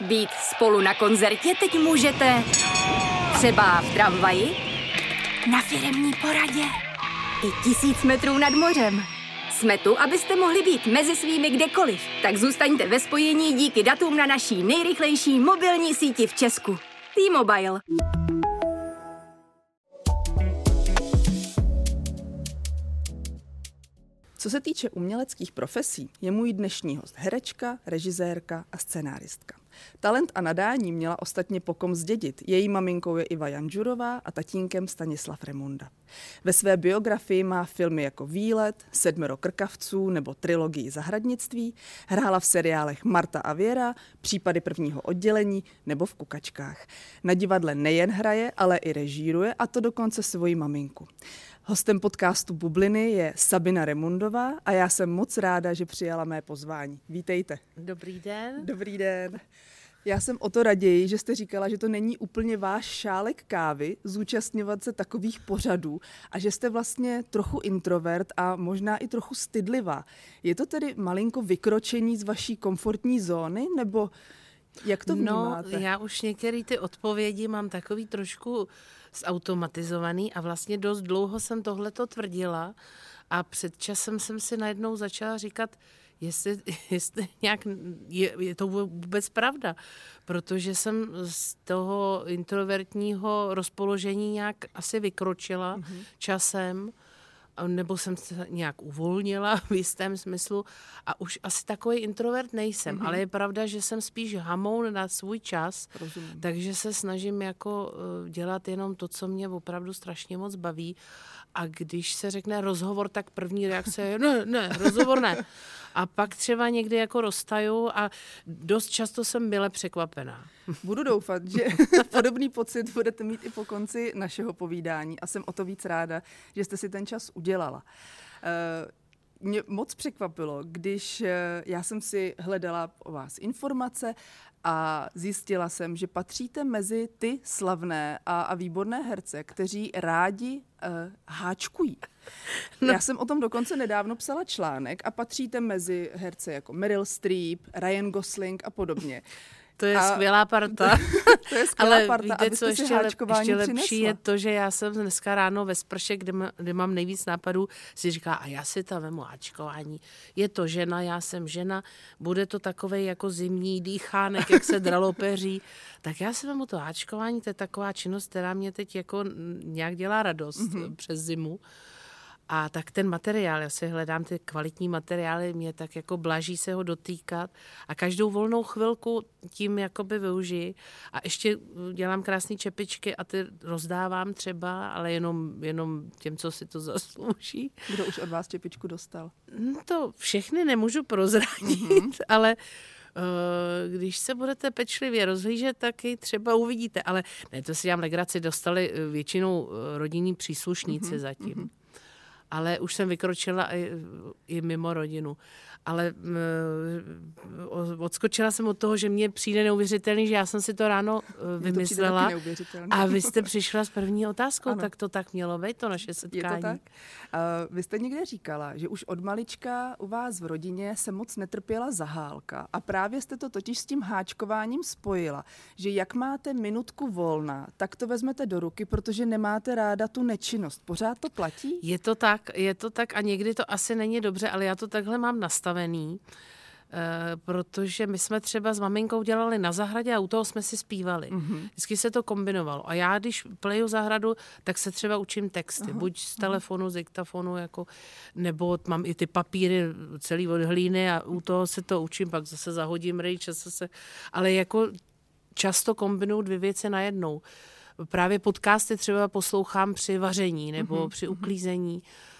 Být spolu na koncertě teď můžete třeba v tramvaji, na firemní poradě i tisíc metrů nad mořem. Jsme tu, abyste mohli být mezi svými kdekoliv. Tak zůstaňte ve spojení díky datům na naší nejrychlejší mobilní síti v Česku. T-Mobile. Co se týče uměleckých profesí, je můj dnešní host herečka, režisérka a scenáristka. Talent a nadání měla ostatně pokom zdědit. Její maminkou je Iva Janžurová a tatínkem Stanislav Remunda. Ve své biografii má filmy jako Výlet, Sedmero krkavců nebo trilogii Zahradnictví, hrála v seriálech Marta a Věra, Případy prvního oddělení nebo v Kukačkách. Na divadle nejen hraje, ale i režíruje a to dokonce svoji maminku. Hostem podcastu Bubliny je Sabina Remundová a já jsem moc ráda, že přijala mé pozvání. Vítejte. Dobrý den. Dobrý den. Já jsem o to raději, že jste říkala, že to není úplně váš šálek kávy zúčastňovat se takových pořadů a že jste vlastně trochu introvert a možná i trochu stydlivá. Je to tedy malinko vykročení z vaší komfortní zóny nebo jak to vnímáte? No, já už některé ty odpovědi mám takový trošku zautomatizovaný a vlastně dost dlouho jsem tohleto tvrdila a před časem jsem si najednou začala říkat, jestli, jestli nějak je, je to vůbec pravda, protože jsem z toho introvertního rozpoložení nějak asi vykročila mm-hmm. časem nebo jsem se nějak uvolnila v jistém smyslu a už asi takový introvert nejsem, mm-hmm. ale je pravda, že jsem spíš hamoun na svůj čas, Rozumím. takže se snažím jako eh, dělat jenom to, co mě opravdu strašně moc baví a když se řekne rozhovor, tak první reakce je ne, ne, rozhovor ne. A pak třeba někdy jako roztaju a dost často jsem byla překvapená. Budu doufat, že podobný pocit budete mít i po konci našeho povídání a jsem o to víc ráda, že jste si ten čas udělala. Uh, mě moc překvapilo, když eh, já jsem si hledala o vás informace a zjistila jsem, že patříte mezi ty slavné a, a výborné herce, kteří rádi uh, háčkují. No. Já jsem o tom dokonce nedávno psala článek a patříte mezi herce jako Meryl Streep, Ryan Gosling a podobně. To je a skvělá parta. to je skvělá Ale parta, víte, co ještě, lep, ještě lepší přinesla. je to, že já jsem dneska ráno ve sprše, kde, má, kde mám nejvíc nápadů, si říká, a já si tam vemu háčkování. Je to žena, já jsem žena, bude to takový jako zimní dýchánek, jak se dralopeří. Tak já si vemu to háčkování, to je taková činnost, která mě teď jako nějak dělá radost mm-hmm. přes zimu. A tak ten materiál, já si hledám ty kvalitní materiály, mě tak jako blaží se ho dotýkat a každou volnou chvilku tím jakoby využiji a ještě dělám krásné čepičky a ty rozdávám třeba, ale jenom, jenom těm, co si to zaslouží. Kdo už od vás čepičku dostal? No to všechny nemůžu prozradit, mm-hmm. ale eh, když se budete pečlivě rozhlížet, tak ji třeba uvidíte. Ale ne, to si dělám legraci, dostali eh, většinou eh, rodinní příslušníci mm-hmm. zatím. Mm-hmm ale už jsem vykročila i, i mimo rodinu. Ale uh, odskočila jsem od toho, že mně přijde neuvěřitelný, že já jsem si to ráno uh, vymyslela a vy jste přišla s první otázkou, ano. tak to tak mělo být, to naše setkání. Je to tak? Uh, vy jste někde říkala, že už od malička u vás v rodině se moc netrpěla zahálka a právě jste to totiž s tím háčkováním spojila, že jak máte minutku volna, tak to vezmete do ruky, protože nemáte ráda tu nečinnost. Pořád to platí? Je to tak, je to tak a někdy to asi není dobře, ale já to takhle mám nastavený. Uh, protože my jsme třeba s maminkou dělali na zahradě a u toho jsme si zpívali. Mm-hmm. Vždycky se to kombinovalo. A já, když pleju zahradu, tak se třeba učím texty. Uh-huh. Buď z telefonu, z diktafonu, jako, nebo mám i ty papíry celý od hlíny a u toho se to učím, pak zase zahodím rejč, se... Ale jako často kombinuju dvě věci najednou. Právě podcasty třeba poslouchám při vaření nebo mm-hmm. při uklízení. Eh,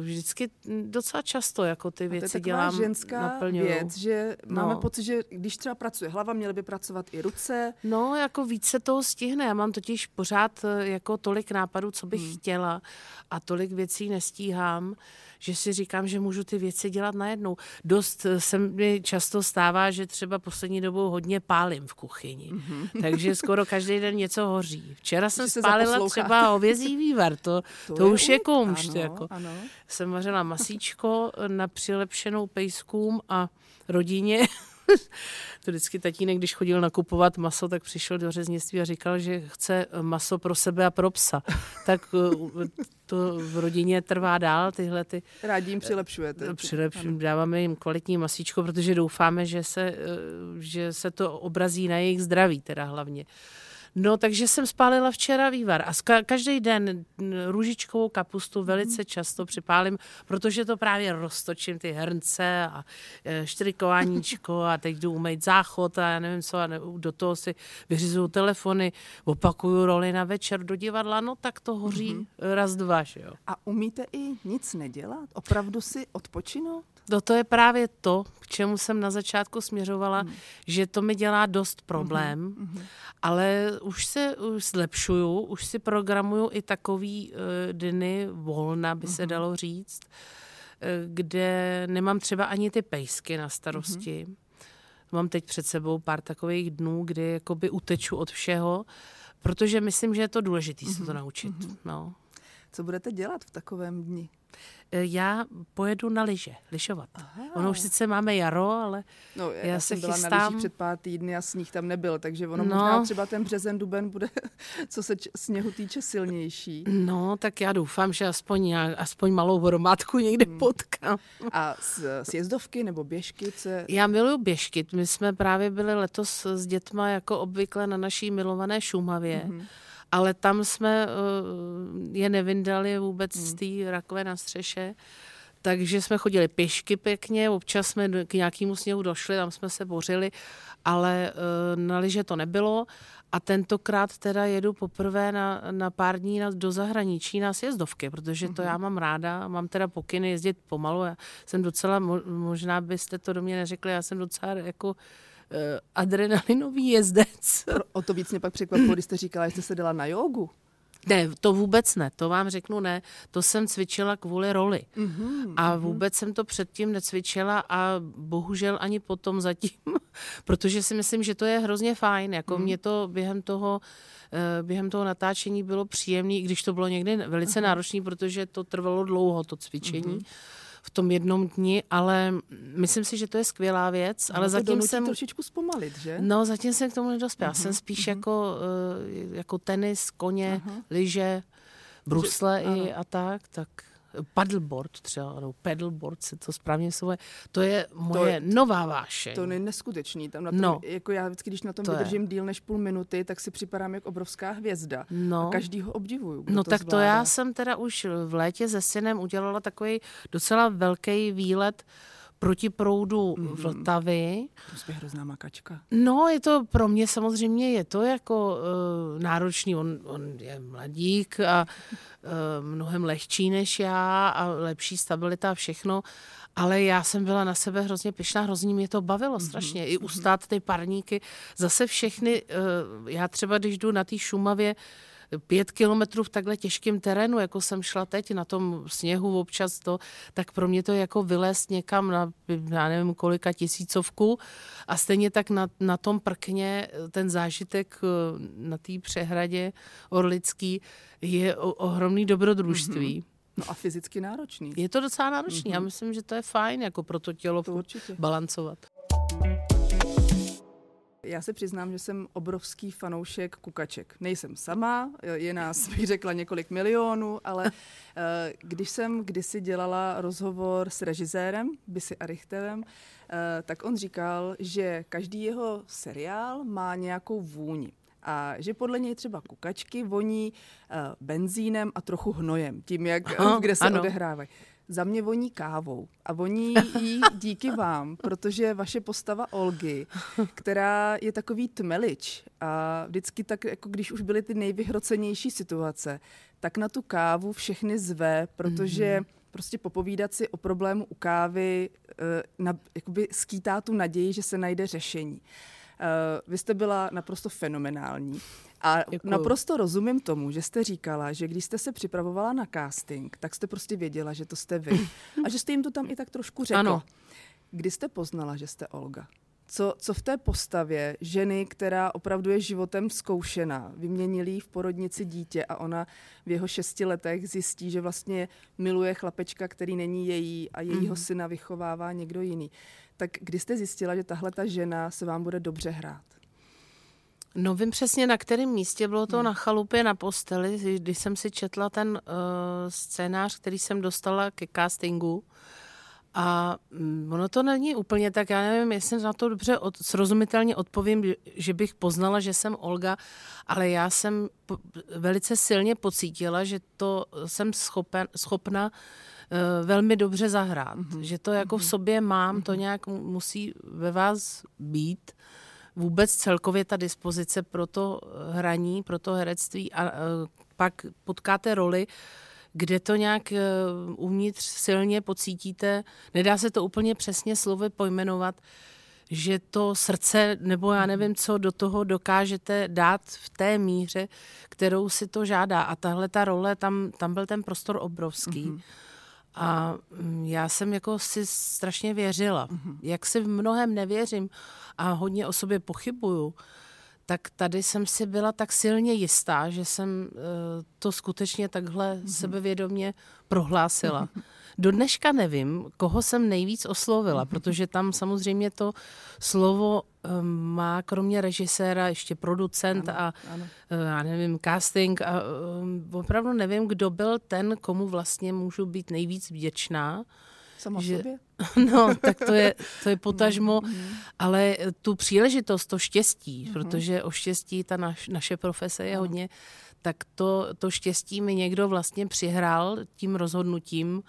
vždycky docela často jako ty věci dělám ženská naplňuju. věc, že no. máme pocit, že když třeba pracuje hlava, měly by pracovat i ruce. No, jako více toho stihne. Já mám totiž pořád eh, jako tolik nápadů, co bych hmm. chtěla a tolik věcí nestíhám, že si říkám, že můžu ty věci dělat najednou. Dost eh, se mi často stává, že třeba poslední dobou hodně pálím v kuchyni. Mm-hmm. Takže skoro každý den něco hoří. Včera jsem spálila třeba hovězí vývar, to, to, to je už je kumšt. Ano, jako. ano. Jsem vařila masíčko na přilepšenou pejskům a rodině to vždycky tatínek, když chodil nakupovat maso, tak přišel do řeznictví a říkal, že chce maso pro sebe a pro psa. tak eh, to v rodině trvá dál, tyhle ty... Rádi jim přilepšujete. Eh, Přilepšujeme, dáváme jim kvalitní masíčko, protože doufáme, že se, eh, že se to obrazí na jejich zdraví teda hlavně. No, takže jsem spálila včera vývar a ka- každý den růžičkovou kapustu velice často připálím, protože to právě roztočím ty hrnce a e, štrikováníčko a teď jdu umýt záchod a já nevím co a do toho si vyřizuju telefony, opakuju roli na večer do divadla, no tak to hoří mm-hmm. raz, dva, že jo. A umíte i nic nedělat? Opravdu si odpočinout? No to je právě to, k čemu jsem na začátku směřovala, hmm. že to mi dělá dost problém, hmm. ale už se už zlepšuju, už si programuju i takový uh, dny volna, by hmm. se dalo říct, uh, kde nemám třeba ani ty pejsky na starosti. Hmm. Mám teď před sebou pár takových dnů, kdy jakoby uteču od všeho, protože myslím, že je to důležité hmm. se to naučit. Hmm. No. Co budete dělat v takovém dni? E, já pojedu na lyže, lyžovat. Ono už sice máme jaro, ale no, já, já se jsem byla chystám... na lyžích před pár týdny a sníh tam nebyl, takže ono no. možná třeba ten březen, duben bude, co se sněhu týče, silnější. No, tak já doufám, že aspoň, aspoň malou hromádku někde hmm. potkám. A z, sjezdovky nebo běžky? Co... Já miluju běžky. My jsme právě byli letos s dětma jako obvykle na naší milované Šumavě. Hmm ale tam jsme uh, je nevyndali vůbec hmm. z té rakve na střeše. Takže jsme chodili pěšky pěkně, občas jsme k nějakému sněhu došli, tam jsme se bořili, ale uh, na liže to nebylo. A tentokrát teda jedu poprvé na, na pár dní na, do zahraničí na sjezdovky, protože to mm-hmm. já mám ráda. Mám teda pokyny jezdit pomalu. Já jsem docela, možná byste to do mě neřekli, já jsem docela jako Eh, adrenalinový jezdec. O to víc mě pak překvapilo, když jste říkala, že jste se dala na jogu. Ne, to vůbec ne, to vám řeknu ne. To jsem cvičila kvůli roli. Mm-hmm, a vůbec mm-hmm. jsem to předtím necvičila a bohužel ani potom zatím, protože si myslím, že to je hrozně fajn. Jako mm. mě to během toho eh, během toho natáčení bylo příjemné, i když to bylo někdy velice náročné, protože to trvalo dlouho, to cvičení. Mm-hmm v tom jednom dni, ale myslím si, že to je skvělá věc. No, ale zatím jsem trošičku zpomalit, že? No, zatím jsem k tomu nedospěla. Uh-huh, jsem spíš uh-huh. jako, uh, jako tenis, koně, uh-huh. lyže, brusle že, i a tak, tak paddleboard třeba, nebo paddleboard se to správně slove, to je moje to nová váše. To je neskutečný. Tam na tom, no, jako já vždycky, když na tom to vydržím je. díl než půl minuty, tak si připadám jako obrovská hvězda. No. A každý ho obdivuju. No to tak zvládá. to já jsem teda už v létě se synem udělala takový docela velký výlet proti proudu mm-hmm. Vltavy. To je hrozná makačka. No, je to pro mě samozřejmě, je to jako uh, náročný. On, on je mladík a uh, mnohem lehčí než já a lepší stabilita a všechno. Ale já jsem byla na sebe hrozně pyšná, hrozně mě to bavilo mm-hmm. strašně. I ustát ty parníky, zase všechny, uh, já třeba když jdu na té Šumavě, pět kilometrů v takhle těžkém terénu, jako jsem šla teď na tom sněhu občas to, tak pro mě to je jako vylézt někam na, já nevím, kolika tisícovku a stejně tak na, na tom prkně ten zážitek eh, na té přehradě orlický je o, ohromný dobrodružství. Mm-hmm. No a fyzicky náročný. Je to docela náročný. Mm-hmm. Já myslím, že to je fajn jako pro to tělo to balancovat. Já se přiznám, že jsem obrovský fanoušek kukaček. Nejsem sama, je nás, bych řekla, několik milionů, ale eh, když jsem kdysi dělala rozhovor s režisérem Bisy Arichtevem, eh, tak on říkal, že každý jeho seriál má nějakou vůni a že podle něj třeba kukačky voní uh, benzínem a trochu hnojem, tím, jak, Aha, kde se ano. odehrávají za mě voní kávou. A voní jí díky vám, protože vaše postava Olgy, která je takový tmelič a vždycky tak, jako když už byly ty nejvyhrocenější situace, tak na tu kávu všechny zve, protože mm-hmm. prostě popovídat si o problému u kávy eh, na, jakoby skýtá tu naději, že se najde řešení. Uh, vy jste byla naprosto fenomenální. A Děkuju. naprosto rozumím tomu, že jste říkala, že když jste se připravovala na casting, tak jste prostě věděla, že to jste vy. A že jste jim to tam i tak trošku řekla. Ano. Kdy jste poznala, že jste Olga? Co, co v té postavě ženy, která opravdu je životem zkoušená, vyměnili v porodnici dítě a ona v jeho šesti letech zjistí, že vlastně miluje chlapečka, který není její a jejího mm-hmm. syna vychovává někdo jiný Tak kdy jste zjistila, že tahle ta žena se vám bude dobře hrát? No vím přesně, na kterém místě. Bylo to hmm. na chalupě na posteli, když jsem si četla ten uh, scénář, který jsem dostala ke castingu. A mm, ono to není úplně tak, já nevím, jestli na to dobře od, srozumitelně odpovím, že bych poznala, že jsem Olga, ale já jsem po, velice silně pocítila, že to jsem schopen, schopna uh, velmi dobře zahrát. Mm-hmm. Že to jako v mhm. sobě mám, to mhm. nějak musí ve vás být. Vůbec celkově ta dispozice pro to hraní, pro to herectví a uh, pak potkáte roli, kde to nějak eh, uvnitř silně pocítíte. Nedá se to úplně přesně slovy pojmenovat, že to srdce, nebo já nevím co, do toho dokážete dát v té míře, kterou si to žádá. A tahle ta role, tam, tam byl ten prostor obrovský. Mm-hmm. A mm, já jsem jako si strašně věřila. Mm-hmm. Jak si v mnohem nevěřím a hodně o sobě pochybuju, tak tady jsem si byla tak silně jistá, že jsem uh, to skutečně takhle mm-hmm. sebevědomě prohlásila. Mm-hmm. Do dneška nevím, koho jsem nejvíc oslovila, mm-hmm. protože tam samozřejmě to slovo um, má kromě režiséra ještě producent ano, a ano. Uh, já nevím, casting a um, opravdu nevím, kdo byl ten, komu vlastně můžu být nejvíc vděčná. Sama že, sobě? No, tak to je, to je potažmo, mm-hmm. ale tu příležitost, to štěstí, protože o štěstí ta naš, naše profese je hodně, tak to, to štěstí mi někdo vlastně přihrál tím rozhodnutím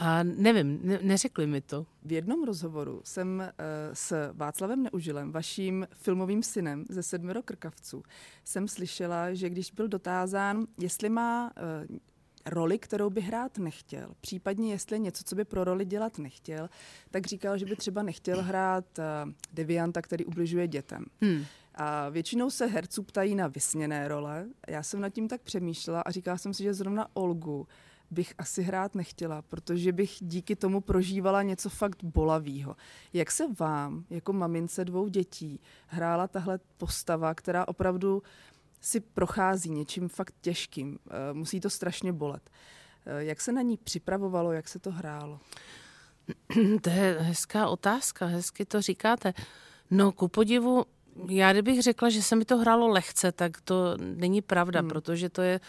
a nevím, ne, neřekli mi to. V jednom rozhovoru jsem uh, s Václavem Neužilem, vaším filmovým synem ze Sedmero krkavců, jsem slyšela, že když byl dotázán, jestli má uh, roli, kterou by hrát nechtěl, případně jestli něco, co by pro roli dělat nechtěl, tak říkal, že by třeba nechtěl hrát uh, devianta, který ubližuje dětem. Hmm. A většinou se herců ptají na vysněné role. Já jsem nad tím tak přemýšlela a říkala jsem si, že zrovna Olgu bych asi hrát nechtěla, protože bych díky tomu prožívala něco fakt bolavého. Jak se vám, jako mamince dvou dětí, hrála tahle postava, která opravdu si prochází něčím fakt těžkým. Eh, musí to strašně bolet. Eh, jak se na ní připravovalo, jak se to hrálo? To je hezká otázka, hezky to říkáte. No, ku podivu, já kdybych řekla, že se mi to hrálo lehce, tak to není pravda, hmm. protože to je uh,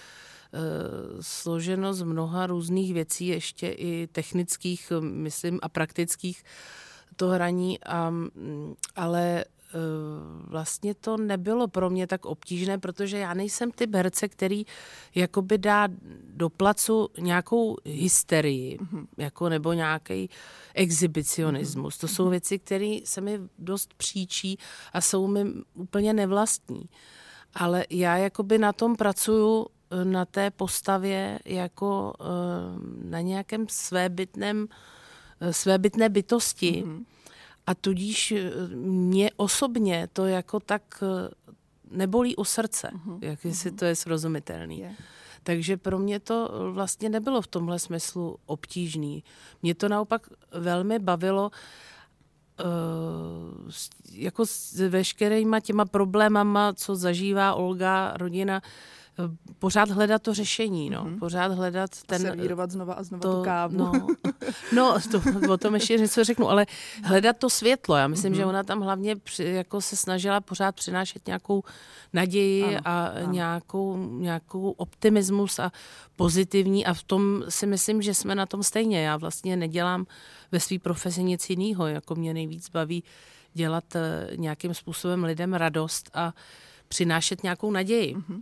složeno z mnoha různých věcí, ještě i technických, myslím, a praktických to hraní, a, ale Eh, vlastně to nebylo pro mě tak obtížné, protože já nejsem ty herce, který jakoby dá do placu nějakou hysterii, mm-hmm. jako nebo nějaký exhibicionismus. Mm-hmm. To jsou věci, které se mi dost příčí a jsou mi úplně nevlastní. Ale já jakoby na tom pracuju eh, na té postavě jako eh, na nějakém svébytném, svébytné bytosti, mm-hmm a tudíž eh, mě osobně to jako tak eh, nebolí u srdce, uh-huh. jak jestli uh-huh. to je srozumitelný. Yeah. Takže pro mě to vlastně nebylo v tomhle smyslu obtížný. Mě to naopak velmi bavilo uh, jako s veškerýma těma problémama, co zažívá Olga, rodina, uh, pořád hledat to řešení, no. Mm-hmm. Pořád hledat ten... Servírovat znova a znova to, tu kávu. No, no to, o tom ještě něco řeknu, ale hledat to světlo. Já myslím, mm-hmm. že ona tam hlavně při, jako se snažila pořád přinášet nějakou naději ano, a ano. Nějakou, nějakou optimismus a pozitivní a v tom si myslím, že jsme na tom stejně. Já vlastně nedělám ve své profesi nic jiného, jako mě nejvíc baví dělat eh, nějakým způsobem lidem radost a přinášet nějakou naději. Mm-hmm.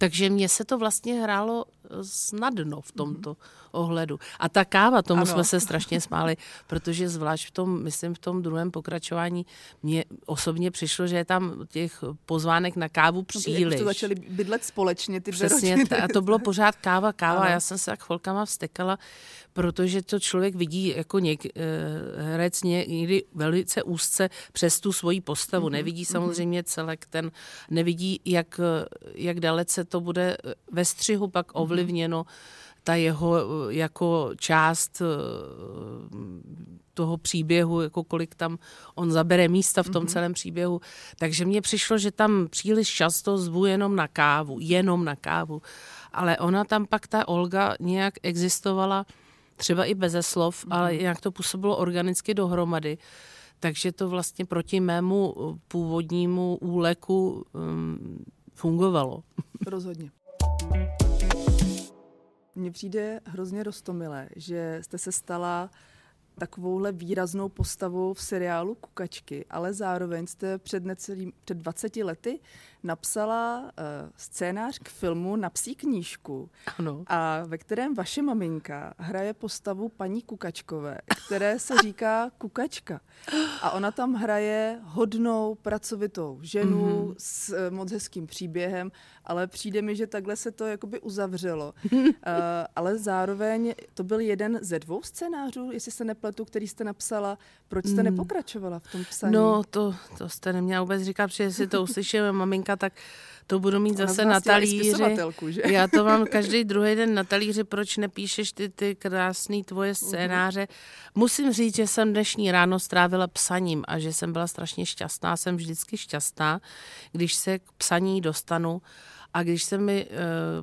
Takže mně se to vlastně hrálo snadno v tomto ohledu. A ta káva, tomu ano. jsme se strašně smáli, protože zvlášť v tom, myslím, v tom druhém pokračování, mně osobně přišlo, že je tam těch pozvánek na kávu příliš. No, to začali bydlet společně ty Přesně, a to bylo pořád káva, káva. Ano. Já jsem se tak chvilkama vstekala, protože to člověk vidí jako něk, eh, herec někdy velice úzce přes tu svoji postavu. Mm-hmm. Nevidí mhm. samozřejmě celek ten, nevidí, jak, jak dalece to bude ve střihu pak mhm. Ovlivněno ta jeho jako část eh, toho příběhu, jako kolik tam on zabere místa v tom mm-hmm. celém příběhu. Takže mně přišlo, že tam příliš často zvu jenom na kávu, jenom na kávu. Ale ona tam pak, ta Olga, nějak existovala třeba i beze slov, mm. ale jak to působilo organicky dohromady. Takže to vlastně proti mému původnímu úleku um, fungovalo. Rozhodně. Mně přijde hrozně roztomilé, že jste se stala takovouhle výraznou postavou v seriálu Kukačky, ale zároveň jste před, necelým, před 20 lety napsala uh, scénář k filmu na psí knížku, ano. a ve kterém vaše maminka hraje postavu paní Kukačkové, které se říká Kukačka. A ona tam hraje hodnou, pracovitou ženu mm-hmm. s uh, moc hezkým příběhem, ale přijde mi, že takhle se to jakoby uzavřelo. uh, ale zároveň to byl jeden ze dvou scénářů, jestli se nepletu, který jste napsala. Proč jste mm. nepokračovala v tom psaní? No, to, to jste neměla vůbec říkat, protože si to uslyšíme maminka maminka, tak to budu mít zase na talíři. Že? Já to mám každý druhý den na talíři, proč nepíšeš ty, ty krásné tvoje mhm. scénáře. Musím říct, že jsem dnešní ráno strávila psaním a že jsem byla strašně šťastná. Jsem vždycky šťastná, když se k psaní dostanu. A když se mi uh,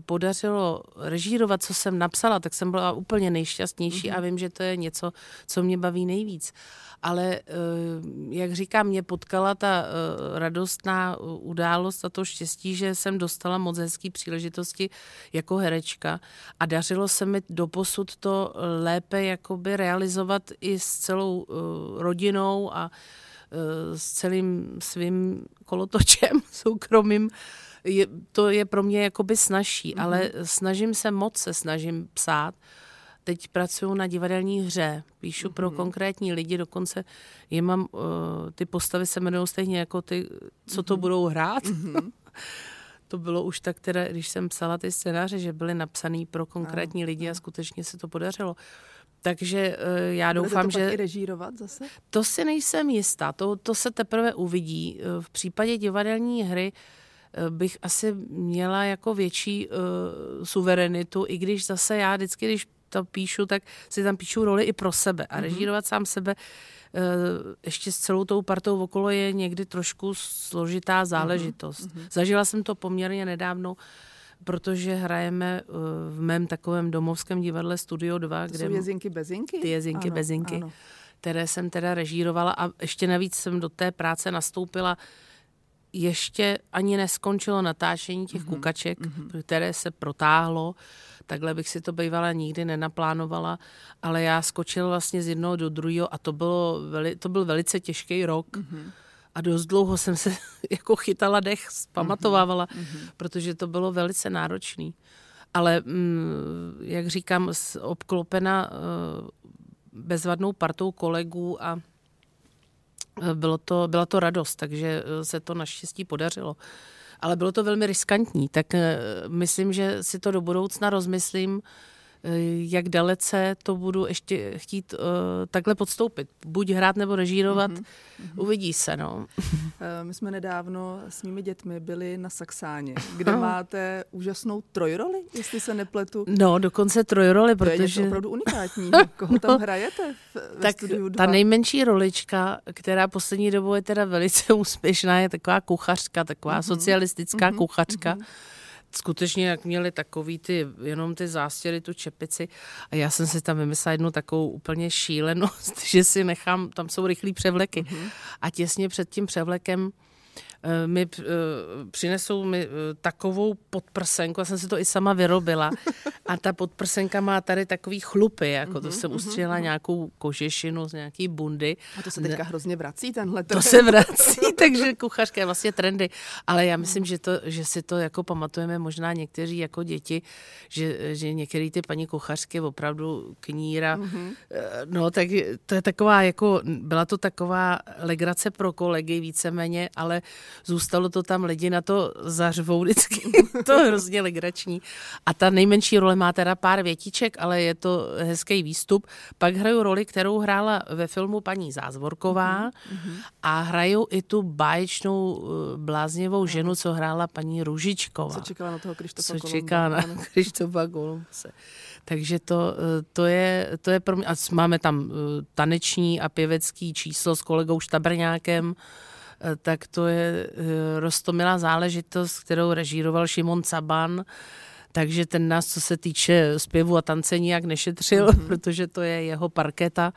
podařilo režírovat, co jsem napsala, tak jsem byla úplně nejšťastnější mm-hmm. a vím, že to je něco, co mě baví nejvíc. Ale uh, jak říkám, mě potkala ta uh, radostná událost a to štěstí, že jsem dostala moc hezký příležitosti jako herečka a dařilo se mi doposud to lépe jakoby realizovat i s celou uh, rodinou a s celým svým kolotočem soukromým je, to je pro mě jakoby snažší, mm-hmm. ale snažím se moc, se snažím psát. Teď pracuji na divadelní hře, píšu mm-hmm. pro mhm. konkrétní lidi, dokonce je mám, uh, ty postavy se jmenují stejně jako ty, co to mm-hmm. budou hrát. Mm-hmm. to bylo už tak teda, když jsem psala ty scénáře, že byly napsaný pro konkrétní ano, lidi a skutečně se to podařilo. Takže uh, já Budete doufám, to že... i režírovat zase? To si nejsem jistá, to, to se teprve uvidí. V případě divadelní hry uh, bych asi měla jako větší uh, suverenitu, i když zase já vždycky, když to píšu, tak si tam píšu roli i pro sebe a mm-hmm. režírovat sám sebe uh, ještě s celou tou partou okolo je někdy trošku složitá záležitost. Mm-hmm. Zažila jsem to poměrně nedávno, protože hrajeme uh, v mém takovém domovském divadle Studio 2, to kde... jsou jezinky bezinky? Ty jezinky ano, bezinky, ano. které jsem teda režírovala a ještě navíc jsem do té práce nastoupila ještě ani neskončilo natáčení těch mm-hmm. kukaček, mm-hmm. které se protáhlo. Takhle bych si to bývala nikdy nenaplánovala, ale já skočil vlastně z jednoho do druhého a to, bylo veli, to byl velice těžký rok. Mm-hmm. A dost dlouho jsem se jako chytala dech, zpamatovávala, mm-hmm. protože to bylo velice náročný. Ale mm, jak říkám, obklopena uh, bezvadnou partou kolegů a Eh, bylo to, byla to radost, takže eh, se to naštěstí podařilo. Ale bylo to velmi riskantní, tak eh, myslím, že si to do budoucna rozmyslím, jak dalece to budu ještě chtít uh, takhle podstoupit. Buď hrát nebo režírovat, mm-hmm. uvidí se. No. My jsme nedávno s mými dětmi byli na Saxáně, kde máte úžasnou trojroli, jestli se nepletu. No, dokonce trojroli, protože... To je něco opravdu unikátní. Koho tam no, hrajete v, tak studiu 2? Ta nejmenší rolička, která poslední dobou je teda velice úspěšná, je taková kuchařka, taková mm-hmm. socialistická mm-hmm. kuchařka. Mm-hmm skutečně jak měli takový ty, jenom ty zástěry, tu čepici a já jsem si tam vymyslela jednu takovou úplně šílenost, že si nechám, tam jsou rychlý převleky mm-hmm. a těsně před tím převlekem mi eh, přinesou mi eh, takovou podprsenku, já jsem si to i sama vyrobila a ta podprsenka má tady takový chlupy, jako to mhm, jsem mhm, ustřela mhm. nějakou kožešinu z nějaký bundy. A to se teďka hrozně vrací tenhle To se vrací, takže kuchařka je vlastně trendy, ale já myslím, že, to, že si to jako pamatujeme možná někteří jako děti, že, že některé ty paní kuchařky opravdu kníra, mm-hmm. no tak to je taková jako, byla to taková legrace pro kolegy víceméně, ale zůstalo to tam, lidi na to zařvou vždycky, to je hrozně legrační. A ta nejmenší role má teda pár větiček, ale je to hezký výstup. Pak hraju roli, kterou hrála ve filmu paní Zázvorková mm-hmm. a hraju i tu báječnou eh, bláznivou ženu, co hrála paní Ružičková. Co čekala na toho Krištofa Co čeká na Krištofa Kolumbse. Takže to, eh, to, je, to je pro mě, a máme tam eh, taneční a pěvecký číslo s kolegou Štabrňákem, tak to je eh, roztomilá záležitost, kterou režíroval Šimon Caban, takže ten nás, co se týče zpěvu a tance, nijak nešetřil, mm-hmm. protože to je jeho parketa.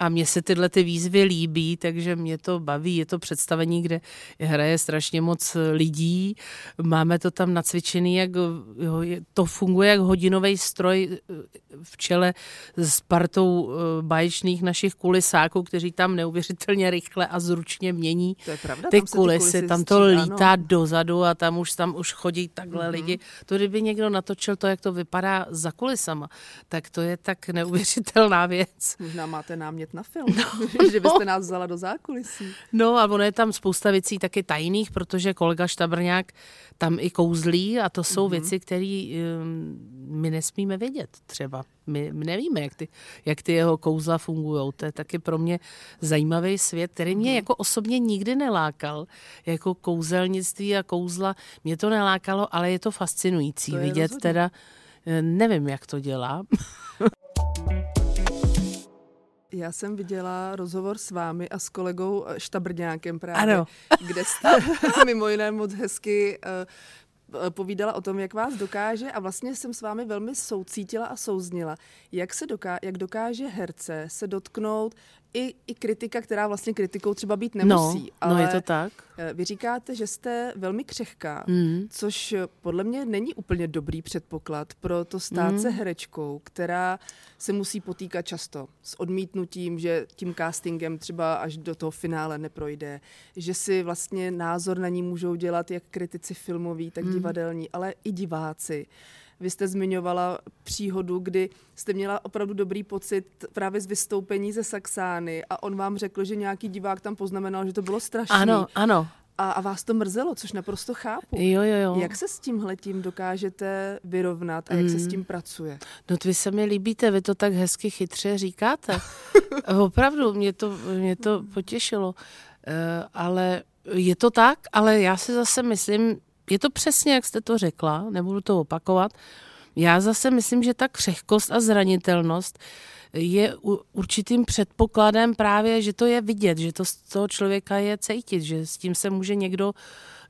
A mně se tyhle ty výzvy líbí, takže mě to baví. Je to představení, kde hraje strašně moc lidí. Máme to tam nacvičený, jak jo, to funguje jak hodinový stroj eh, v čele s partou eh, baječných našich kulisáků, kteří tam neuvěřitelně rychle a zručně mění to je pravda, ty tam kulisy. ty kulisy tam to střídá, lítá no. dozadu a tam už, tam už chodí takhle Mhm. mm-hmm. lidi. To kdyby někdo natočil to, jak to vypadá za kulisama, tak to je tak neuvěřitelná věc. Možná máte námět na film, no. že byste nás vzala do zákulisí. No a ono je tam spousta věcí taky tajných, protože kolega Štabrňák tam i kouzlí a to jsou mm-hmm. věci, které um, my nesmíme vědět třeba. My, my nevíme, jak ty, jak ty jeho kouzla fungují. To je taky pro mě zajímavý svět, který mě mm-hmm. jako osobně nikdy nelákal. Jako kouzelnictví a kouzla mě to nelákalo, ale je to fascinující To je vidět rozhodně. teda, eh, nevím, jak to dělá. Já jsem viděla rozhovor s vámi a s kolegou eh, Štabrňákem právě, Ano. kde jste mimo jiné moc hezky eh, povídala o tom, jak vás dokáže a vlastně jsem s vámi velmi soucítila a souznila, jak, se doká- jak dokáže herce se dotknout i, i kritika, která vlastně kritikou třeba být nemusí. No, ale no je to tak. eh, Vy říkáte, že jste velmi křehká, Mm. což eh, podle mě není úplně dobrý předpoklad pro to stát se Mm. herečkou, která se musí potýkat často s odmítnutím, že tím castingem třeba až do toho finále neprojde, že si vlastně názor na ní můžou dělat jak kritici filmoví, tak Mm. divadelní, ale i diváci. Vy jste zmiňovala příhodu, kdy jste měla opravdu dobrý pocit právě z vystoupení ze Saxány a on vám řekl, že nějaký divák tam poznamenal, že to bylo strašné. Ano, ano. A, a vás to mrzelo, což naprosto chápu. Jo, jo, jo. Jak se s tímhletím dokážete vyrovnat a jak se s Mm. tím pracuje? No vy se mi líbíte, vy to tak hezky chytře říkáte. Opravdu, mě to, mě to potěšilo. Eh, Ale je to tak, ale já si zase myslím, je to přesně, jak jste to řekla, nebudu to opakovat. Já zase myslím, že ta křehkost a zranitelnost je určitým předpokladem právě, že to je vidět, že to z toho člověka je cítit, že s tím se může někdo,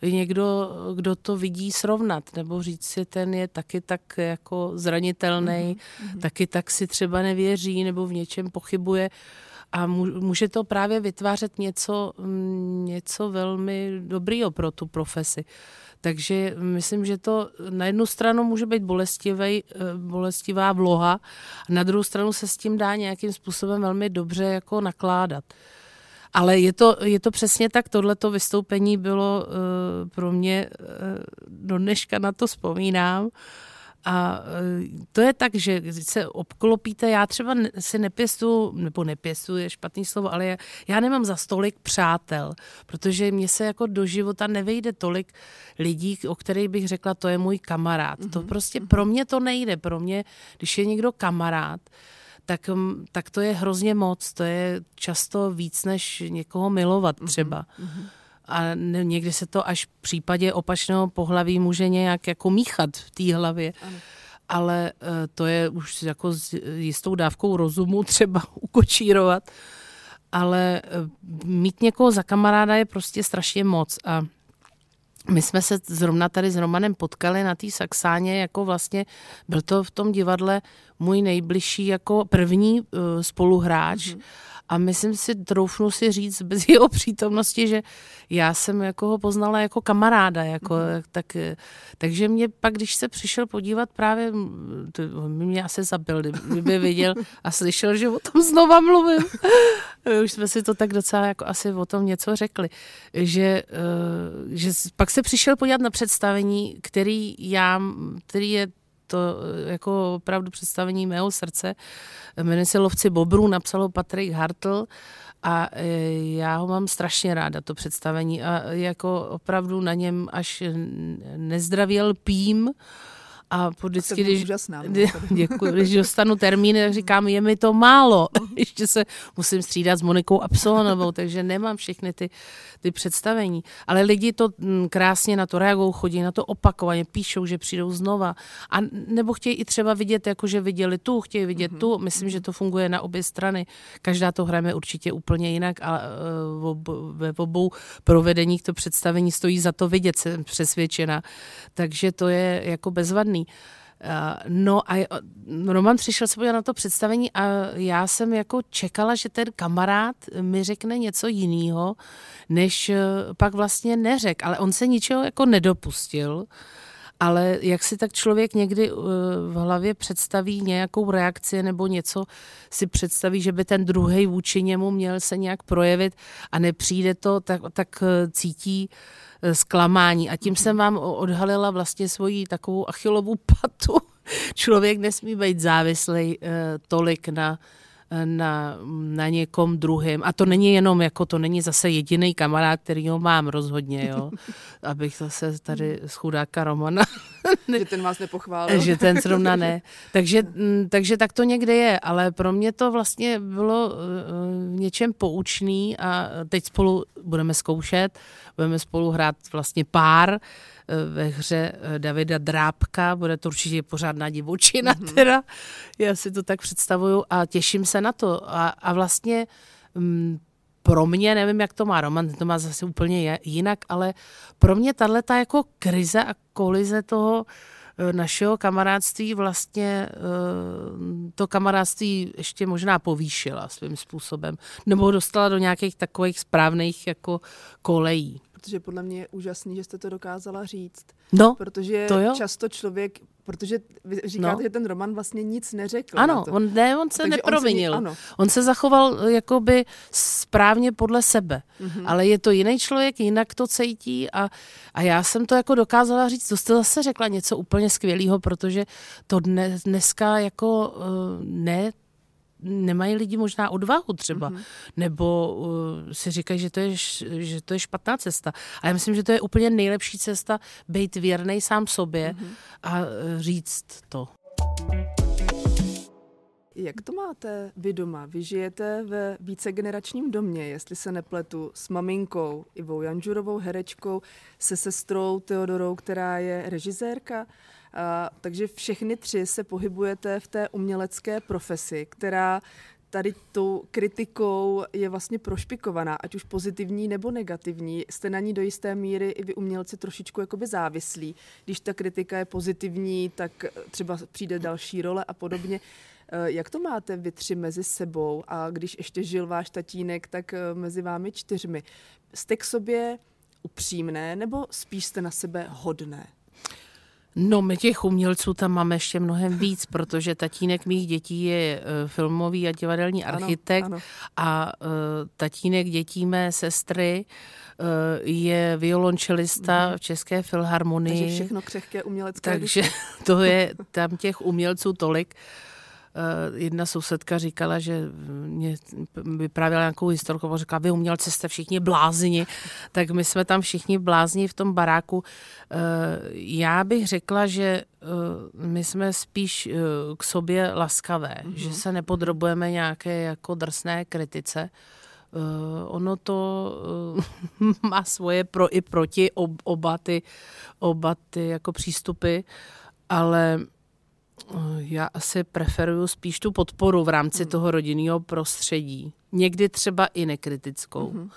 někdo, kdo to vidí, srovnat, nebo říct si, ten je taky tak jako zranitelný, mm-hmm. taky tak si třeba nevěří, nebo v něčem pochybuje. A může to právě vytvářet něco, mm, něco velmi dobrýho pro tu profesi. Takže myslím, že to na jednu stranu může být bolestivý, eh, bolestivá vloha, a na druhou stranu se s tím dá nějakým způsobem velmi dobře jako nakládat. Ale je to, je to přesně tak, tohleto vystoupení bylo uh, pro mě, uh, do dneška na to vzpomínám, a uh, to je tak, že když se obklopíte, já třeba si nepěstu, nebo nepěstu je špatný slovo, ale já, já nemám za stolik přátel, protože mně se jako do života nevejde tolik lidí, o kterých bych řekla, to je můj kamarád. Mm-hmm. To prostě pro mě to nejde. Pro mě, když je někdo kamarád, tak, tak to je hrozně moc. To je často víc, než někoho milovat třeba. Mm-hmm. A někdy se to až v případě opačného pohlaví může nějak jako míchat v té hlavě. Ano. Ale eh, to je už jako s jistou dávkou rozumu třeba ukočírovat. Ale eh, mít někoho za kamaráda je prostě strašně moc. A my jsme se zrovna tady s Romanem potkali na té Saxáně, jako vlastně byl to v tom divadle můj nejbližší jako první uh, spoluhráč. Mm-hmm. A myslím si, troufnu si říct bez jeho přítomnosti, že já jsem jako ho poznala jako kamaráda. Jako, mm-hmm. tak, eh, takže mě pak, když se přišel podívat právě, mm, to, mě asi zabil, kdyby viděl a slyšel, že o tom znova mluvím. Už jsme si to tak docela jako asi o tom něco řekli. Že, eh, že pak se přišel podívat na představení, který já, který je to eh, jako opravdu představení mého srdce. Jmenuje se Lovci Bobrů, napsal ho Patrik Hartl a eh, já ho mám strašně ráda, to představení. A jako opravdu na něm až nezdravě lpím. A po vždycky, když, úžasná. děkuji, když dostanu termín, tak říkám, je mi to málo. Ještě se musím střídat s Monikou Absolonovou, takže nemám všechny ty, ty představení. Ale lidi to mm, krásně na to reagují, chodí na to opakovaně, píšou, že přijdou znova. A nebo chtějí i třeba vidět, jako že viděli tu, chtějí vidět tu. Myslím, že to funguje na obě strany. Každá to hrajeme určitě úplně jinak a v obo- ve obou provedeních to představení stojí za to vidět, jsem přesvědčena. Takže to je jako bezvadný. Vtipný. No a Roman přišel se podívat na to představení a já jsem jako čekala, že ten kamarád mi řekne něco jiného, než pak vlastně neřek. Ale on se ničeho jako nedopustil ale jak si tak člověk někdy eh, v hlavě představí nějakou reakci nebo něco si představí, že by ten druhý vůči němu měl se nějak projevit a nepřijde to, tak, tak eh, cítí eh, zklamání. A tím jsem vám odhalila vlastně svoji takovou achilovou patu. Člověk nesmí být závislý tolik na na, na někom druhém. A to není jenom, jako to není zase jediný kamarád, který ho mám rozhodně, jo. Abych zase tady z chudáka Romana. že ten vás nepochválil. že ten zrovna ne. Takže, mm, takže tak to někde je, ale pro mě to vlastně bylo eh, v něčem poučný a teď spolu budeme zkoušet, budeme spolu hrát vlastně pár, ve hře eh, Davida Drábka, bude to určitě pořádná divočina mm-hmm. teda, já si to tak představuju a těším se na to a, a vlastně m, mm, pro mě, nevím, jak to má Roman, to má zase úplně jinak, ale pro mě tahle jako krize a kolize toho eh, našeho kamarádství vlastně to kamarádství ještě možná povýšila svým způsobem. Nebo dostala do nějakých takových správných jako kolejí protože podle mě je úžasný, že jste to dokázala říct. No, protože to jo. často člověk, protože vy říkáte, no. že ten Roman vlastně nic neřekl. Ano, on, ne, on se neprovinil. On se, on se zachoval eh, jakoby správně podle sebe. Mm-hmm. Ale je to jiný člověk, jinak to cítí a, a já jsem to jako dokázala říct, to jste zase řekla něco úplně skvělého, protože to dne, dneska jako uh, ne nemají lidi možná odvahu třeba, mm-hmm. nebo uh, si říkají, že to, je, že to je špatná cesta. A já myslím, že to je úplně nejlepší cesta být věrný sám sobě mm-hmm. a uh, říct to. Jak to máte vy doma? Vy žijete ve vícegeneračním domě, jestli se nepletu, s maminkou Ivou Janžurovou, herečkou, se sestrou Teodorou, která je režisérka. A, takže všechny tři se pohybujete v té umělecké profesi, která tady tou kritikou je vlastně prošpikovaná, ať už pozitivní nebo negativní. Jste na ní do jisté míry i vy umělci trošičku jakoby závislí. Když ta kritika je pozitivní, tak třeba přijde další role a podobně. Eh, jak to máte vy tři mezi sebou a když ještě žil váš tatínek, tak eh, mezi vámi čtyřmi? Jste k sobě upřímné nebo spíš jste na sebe hodné? No, my těch umělců tam máme ještě mnohem víc, protože tatínek mých dětí je uh, filmový a divadelní architekt ano, ano. a uh, tatínek dětí mé sestry uh, je violončelista mm. v České filharmonii. Takže všechno křehké umělecké. Takže to je tam těch umělců tolik. Uh, Eh, jedna sousedka říkala, že mě vyprávěla nějakou historku, říkala, vy umělci jste všichni blázni, tak my jsme tam všichni blázni v tom baráku. Eh, já bych řekla, že eh, my jsme spíš k sobě laskavé, mm-hmm. že se nepodrobujeme nějaké jako drsné kritice. ono to má svoje pro i proti oba ty, oba ty jako přístupy, ale já asi preferuju spíš tu podporu v rámci mm. toho rodinného prostředí. Někdy třeba i nekritickou. Mm-hmm.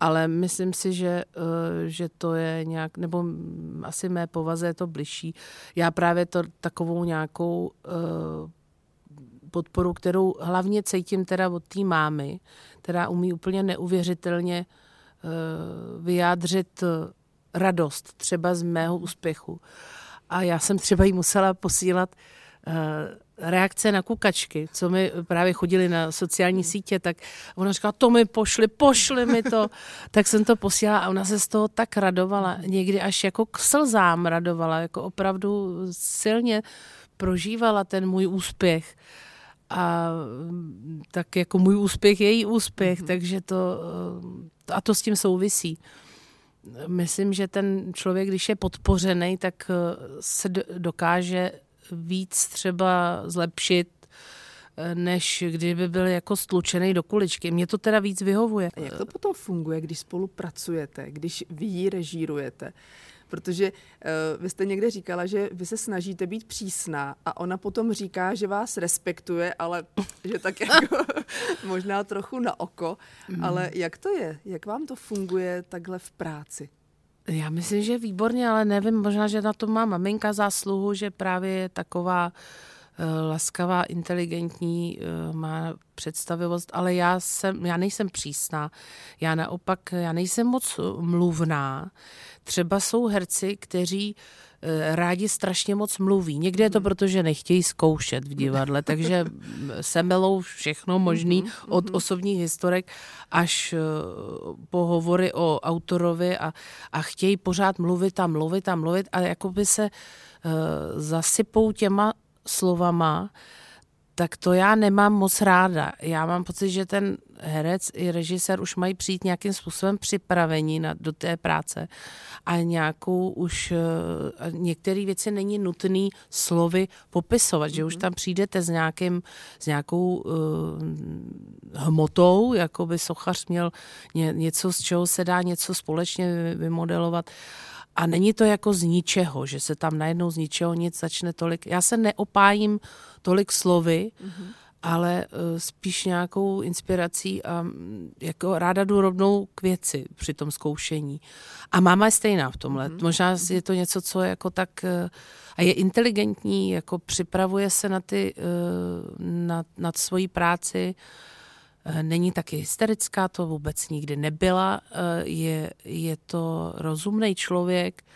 Ale myslím si, že, eh, že to je nějak, nebo asi mé povaze je to bližší. Já právě to takovou nějakou eh, podporu, kterou hlavně cítím teda od té mámy, která umí úplně neuvěřitelně eh, vyjádřit radost třeba z mého úspěchu. A já jsem třeba jí musela posílat Eh, reakce na kukačky, co mi právě chodili na sociální sítě, tak ona říkala, to mi pošli, pošli mi to. tak jsem to posílala a ona se z toho tak radovala, někdy až jako k slzám radovala, jako opravdu silně prožívala ten můj úspěch. A tak jako můj úspěch je její úspěch, mm-hmm. takže to, a to s tím souvisí. Myslím, že ten člověk, když je podpořený, tak se dokáže víc třeba zlepšit, eh, než kdyby byl jako stlučený do kuličky. Mně to teda víc vyhovuje. A jak to potom funguje, když spolupracujete, když vy ji režírujete? Protože uh, vy jste někde říkala, že vy se snažíte být přísná a ona potom říká, že vás respektuje, ale že tak jako možná trochu na oko. Mm. Ale jak to je? Jak vám to funguje takhle v práci? Já myslím, že výborně, ale nevím, možná, že na to má maminka zásluhu, že právě je taková uh, laskavá, inteligentní, uh, má představivost, ale já, jsem, já nejsem přísná. Já naopak, já nejsem moc mluvná. Třeba jsou herci, kteří uh, rádi strašně moc mluví. Někde je to proto, že nechtějí zkoušet v divadle, takže semelou všechno možný mhm, od mhm. osobních historek až eh, po hovory o autorovi a, a chtějí pořád mluvit a mluvit a mluvit a jakoby se uh, zasypou těma slovama, tak to já nemám moc ráda. Já mám pocit, že ten herec i režisér už mají přijít nějakým způsobem připravení na, do té práce a nějakou už uh, některé věci není nutný slovy popisovat, mm-hmm. že už mhm. tam přijdete s, nějakým, s nějakou uh, hmotou, jako by sochař měl ně, něco, z čeho se dá něco společně vymodelovat. A není to jako z ničeho, že se tam najednou z ničeho nic začne tolik. Já se neopájím tolik slovy, mm-hmm. ale uh, spíš nějakou inspirací a mm, jako ráda jdu rovnou k věci při tom zkoušení. A máma je stejná v tomhle. Mm-hmm. Možná mhm. je to něco, co je jako tak uh, a je inteligentní, jako připravuje se na ty, uh, na, na svoji práci, Není taky hysterická, to vůbec nikdy nebyla. Je, je to rozumný člověk, Eh,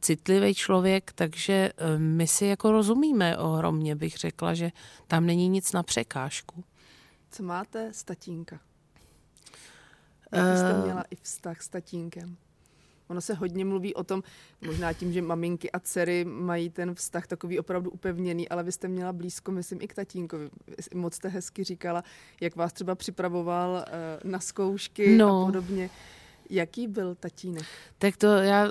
citlivý člověk, takže eh, my si jako rozumíme ohromně, bych řekla, že tam není nic na překážku. Co máte s tatínka? Jak jste eh, měla i vztah s tatínkem? Ono se hodně mluví o tom, možná tím, že maminky a dcery mají ten vztah takový opravdu upevněný, ale vy jste měla blízko, myslím, i k tatínkovi. Moc jste hezky říkala, jak vás třeba připravoval na zkoušky no. a podobně. Jaký byl tatínek? Tak to já, eh,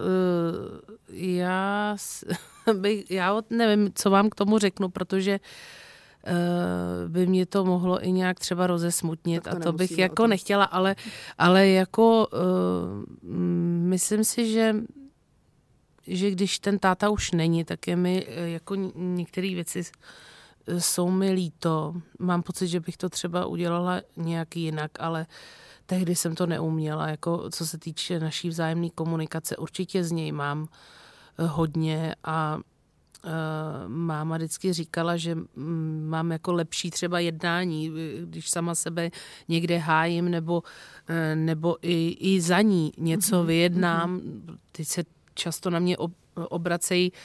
já, bych, já nevím, co vám k tomu řeknu, protože eh, by mě to mohlo i nějak třeba rozesmutnit to a to bych jako nechtěla, ale, ale jako uh, myslím si, že že když ten táta už není, tak je mi jako některé věci jsou mi líto. Mám pocit, že bych to třeba udělala nějak jinak, ale uh, tehdy jsem to neuměla, jako co se týče naší vzájemné komunikace. Určitě z něj mám eh, hodně a uh, máma vždycky říkala, že mm, mám jako lepší třeba jednání, když sama sebe někde hájím nebo, nebo i, i za ní něco mhm, vyjednám. Teď se často na mě obracejí uh,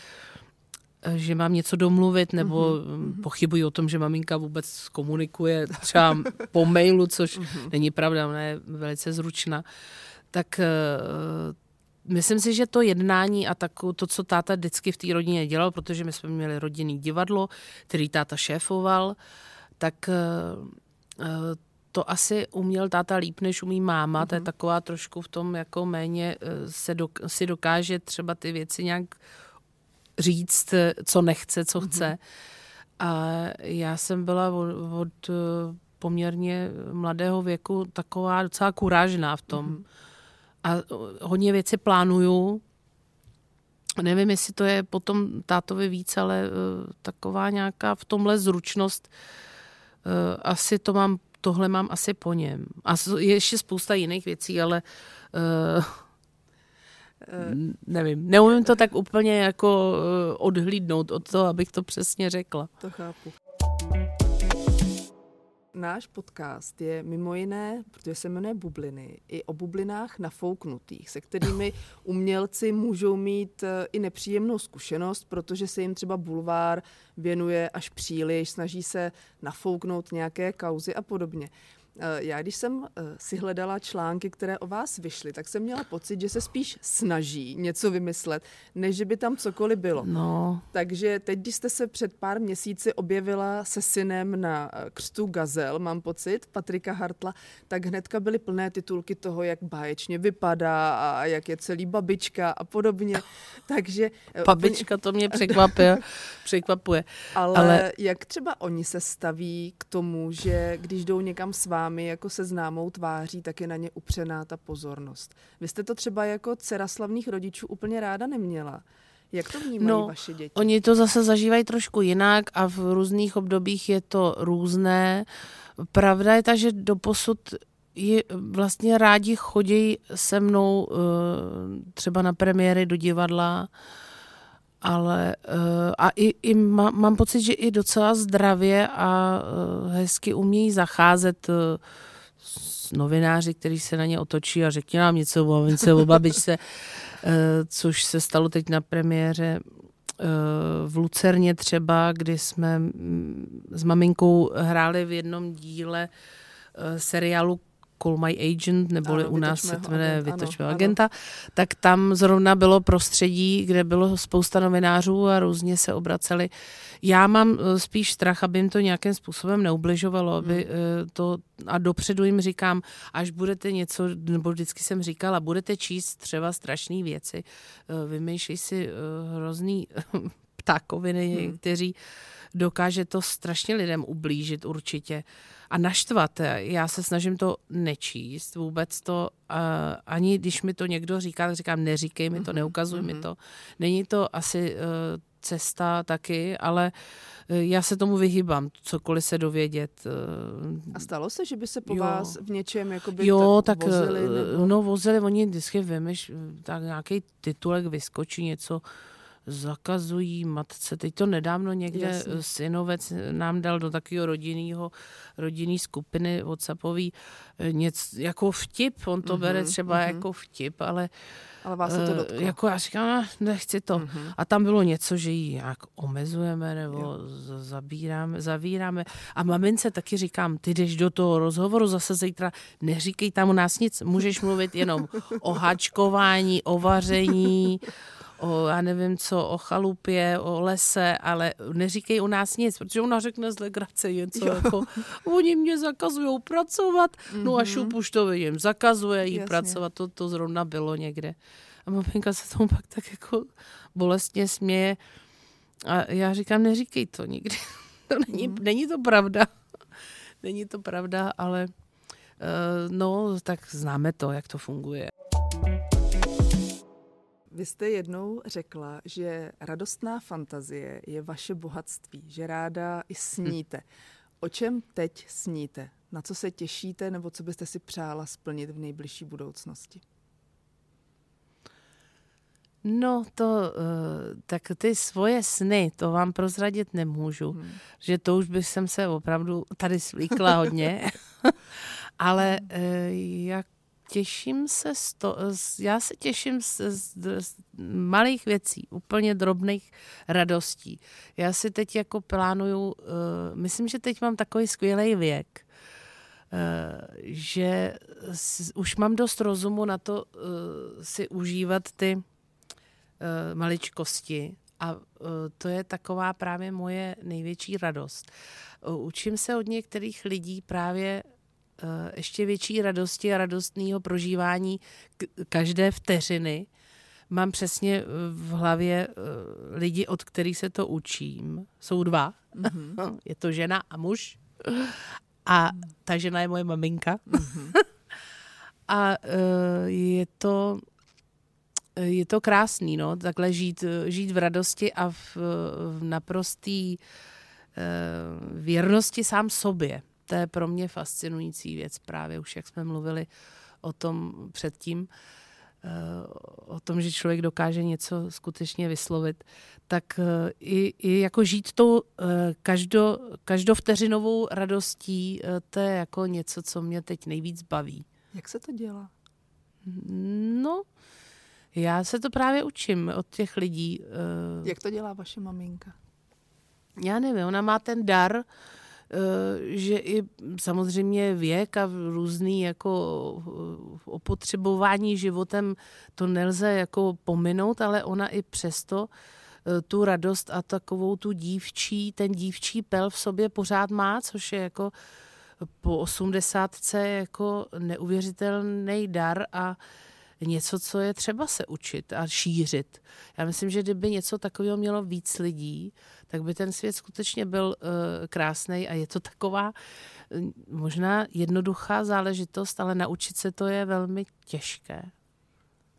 že mám něco domluvit, nebo mm-hmm. pochybuji o tom, že maminka vůbec komunikuje třeba po mailu, což mm-hmm. není pravda, ona je velice zručná. Tak uh, myslím si, že to jednání a tak, to, co táta vždycky v té rodině dělal, protože my jsme měli rodinný divadlo, který táta šéfoval, tak uh, to asi uměl táta líp, než umí máma. Mm-hmm. To je mhm. taková trošku v tom jako méně se do, si dokáže třeba ty věci nějak říct, co nechce, co chce. Mm-hmm. A já jsem byla od, od eh, poměrně mladého věku taková docela kurážná v tom. Mm-hmm. A hodně věci plánuju. Nevím, jestli to je potom tátovi víc, ale uh, taková nějaká v tomhle zručnost. Uh, asi to mám, tohle mám asi po něm. A je ještě spousta jiných věcí, ale uh, nevím, neumím to tak úplně jako eh, odhlídnout od toho, abych to přesně řekla. To chápu. Náš podcast je mimo jiné, protože se jmenuje Bubliny, i o bublinách nafouknutých, se kterými umělci můžou mít eh, i nepříjemnou zkušenost, protože se jim třeba bulvár věnuje až příliš, snaží se nafouknout nějaké kauzy a podobně. Eh, já když jsem eh, si hledala články, které o vás vyšly, tak jsem měla pocit, že se spíš snaží něco vymyslet, než že by tam cokoliv bylo. No. Takže teď, když jste se před pár měsíci objevila se synem na eh, křtu Gazel, mám pocit, Patrika Hartla, tak hnedka byly plné titulky toho, jak báječně vypadá a jak je celý babička a podobně. Takže... Babička to mě překvapuje. překvapuje. Ale, Ale jak třeba oni se staví k tomu, že když jdou někam s vámi, vámi jako se známou tváří, tak je na ně upřená ta pozornost. Vy jste to třeba jako dcera slavných rodičů úplně ráda neměla. Jak to vnímají no, vaše děti? Oni to zase zažívají trošku jinak a v různých obdobích je to různé. Pravda je ta, že doposud je, vlastně rádi chodí se mnou uh, třeba na premiéry do divadla, ale uh, a i, i má, mám pocit, že i docela zdravě a uh, hezky umějí zacházet uh, s novináři, kteří se na ně otočí a řekni nám něco o mamince, o babičce, což se stalo teď na premiéře v Lucerně třeba, kdy jsme mm, s maminkou hráli v jednom díle seriálu Call My Agent, neboli ano, u nás se jmenuje Vytočme agenta, ano. tak tam zrovna bylo prostředí, kde bylo spousta novinářů a různě se obraceli. Já mám eh, spíš strach, aby jim to nějakým způsobem neubližovalo, aby hmm. Eh, to, a dopředu jim říkám, až budete něco, nebo vždycky jsem říkala, budete číst třeba strašné věci, eh, vymýšlej si hrozný ptákoviny, hmm. kteří dokáže to strašně lidem ublížit určitě a naštvat. Já se snažím to nečíst, vůbec to, uh, ani když mi to někdo říká, tak říkám, neříkej mi to, mhm, neukazuj mm-hmm. mi mhm. to. Není to asi uh, cesta taky, ale uh, já se tomu vyhýbám, cokoliv se dovědět. Uh, a stalo se, že by se po jo. vás v něčem jakoby jo, tak, tak vozili? Nebo... No vozili, oni vždycky vymeš, tak nějaký titulek vyskočí něco, zakazují matce. Teď to nedávno někde Jasně. synovec nám dal do takového rodinného, rodinný skupiny WhatsAppový eh, něco jako vtip. On to mm-hmm, bere třeba mm-hmm. jako vtip, ale ale vás se to eh, dotklo. Jako já říkám, nechci to. Mm-hmm. A tam bylo něco, že ji nějak omezujeme nebo jo. zabíráme, zavíráme. A mamince taky říkám, ty jdeš do toho rozhovoru zase zítra, neříkej tam u nás nic, můžeš mluvit jenom o hačkování, o vaření, o, já nevím co, o chalupě, o lese, ale neříkej u nás nic, protože ona řekne z legrace něco jo. jako, oni mě zakazují pracovat, mm-hmm. no a mhm. šup už to vidím, zakazuje jí Jasně. pracovat, to, to zrovna bylo někde. A maminka se tomu pak tak jako bolestně směje a já říkám, neříkej to nikdy. to není, mm. není to pravda. není to pravda, ale uh, no, tak známe to, jak to funguje. Vy jste jednou řekla, že radostná fantazie je vaše bohatství, že ráda i sníte. O čem teď sníte? Na co se těšíte nebo co byste si přála splnit v nejbližší budoucnosti? No to, eh, tak ty svoje sny, to vám prozradit nemůžu, hmm. že to už bych jsem se opravdu tady svlíkla hodně, ale eh, jak těším se z to, já se těším z, z, z malých věcí, úplně drobných radostí. Já si teď jako plánuju, uh, myslím, že teď mám takový skvělý věk, uh, že s, už mám dost rozumu na to uh, si užívat ty uh, maličkosti a to je taková právě moje největší radost. Učím se od některých lidí právě ještě větší radosti a radostného prožívání každé vteřiny. Mám přesně v hlavě eh, lidi, od kterých se to učím. Jsou dva. Mm-hmm. Je to žena a muž. A ta žena je moje maminka. Mm-hmm. a eh, je to je to krásný, no, takhle žít, žít v radosti a v, v naprostý věrnosti sám sobě to je pro mě fascinující věc právě už, jak jsme mluvili o tom předtím, eh, o tom, že člověk dokáže něco skutečně vyslovit, tak eh, i, i jako žít tou eh, každo, každovteřinovou radostí, to je jako něco, co mě teď nejvíc baví. Jak se to dělá? No, já se to právě učím od těch lidí. Jak to dělá vaše maminka? Já nevím, ona má ten dar, že i samozřejmě věk a různý jako eh, opotřebování životem to nelze jako pominout, ale ona i přesto eh, tu radost a takovou tu dívčí, ten dívčí pel v sobě pořád má, což je jako po osmdesátce jako neuvěřitelný dar a něco, co je třeba se učit a šířit. Já myslím, že kdyby něco takového mělo víc lidí, tak by ten svět skutečně byl uh, krásný a je to taková uh, možná jednoduchá záležitost, ale naučit se to je velmi těžké.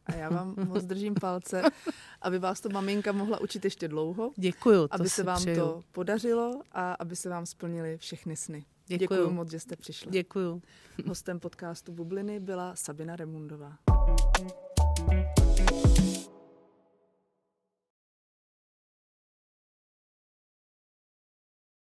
A já vám moc držím palce, aby vás to maminka mohla učit ještě dlouho. Děkuju. Aby se vám přeju. to podařilo a aby se vám splnily všechny sny. Děkuju. moc, že jste přišla. Děkuju. Hostem podcastu Bubliny byla Sabina Remundová.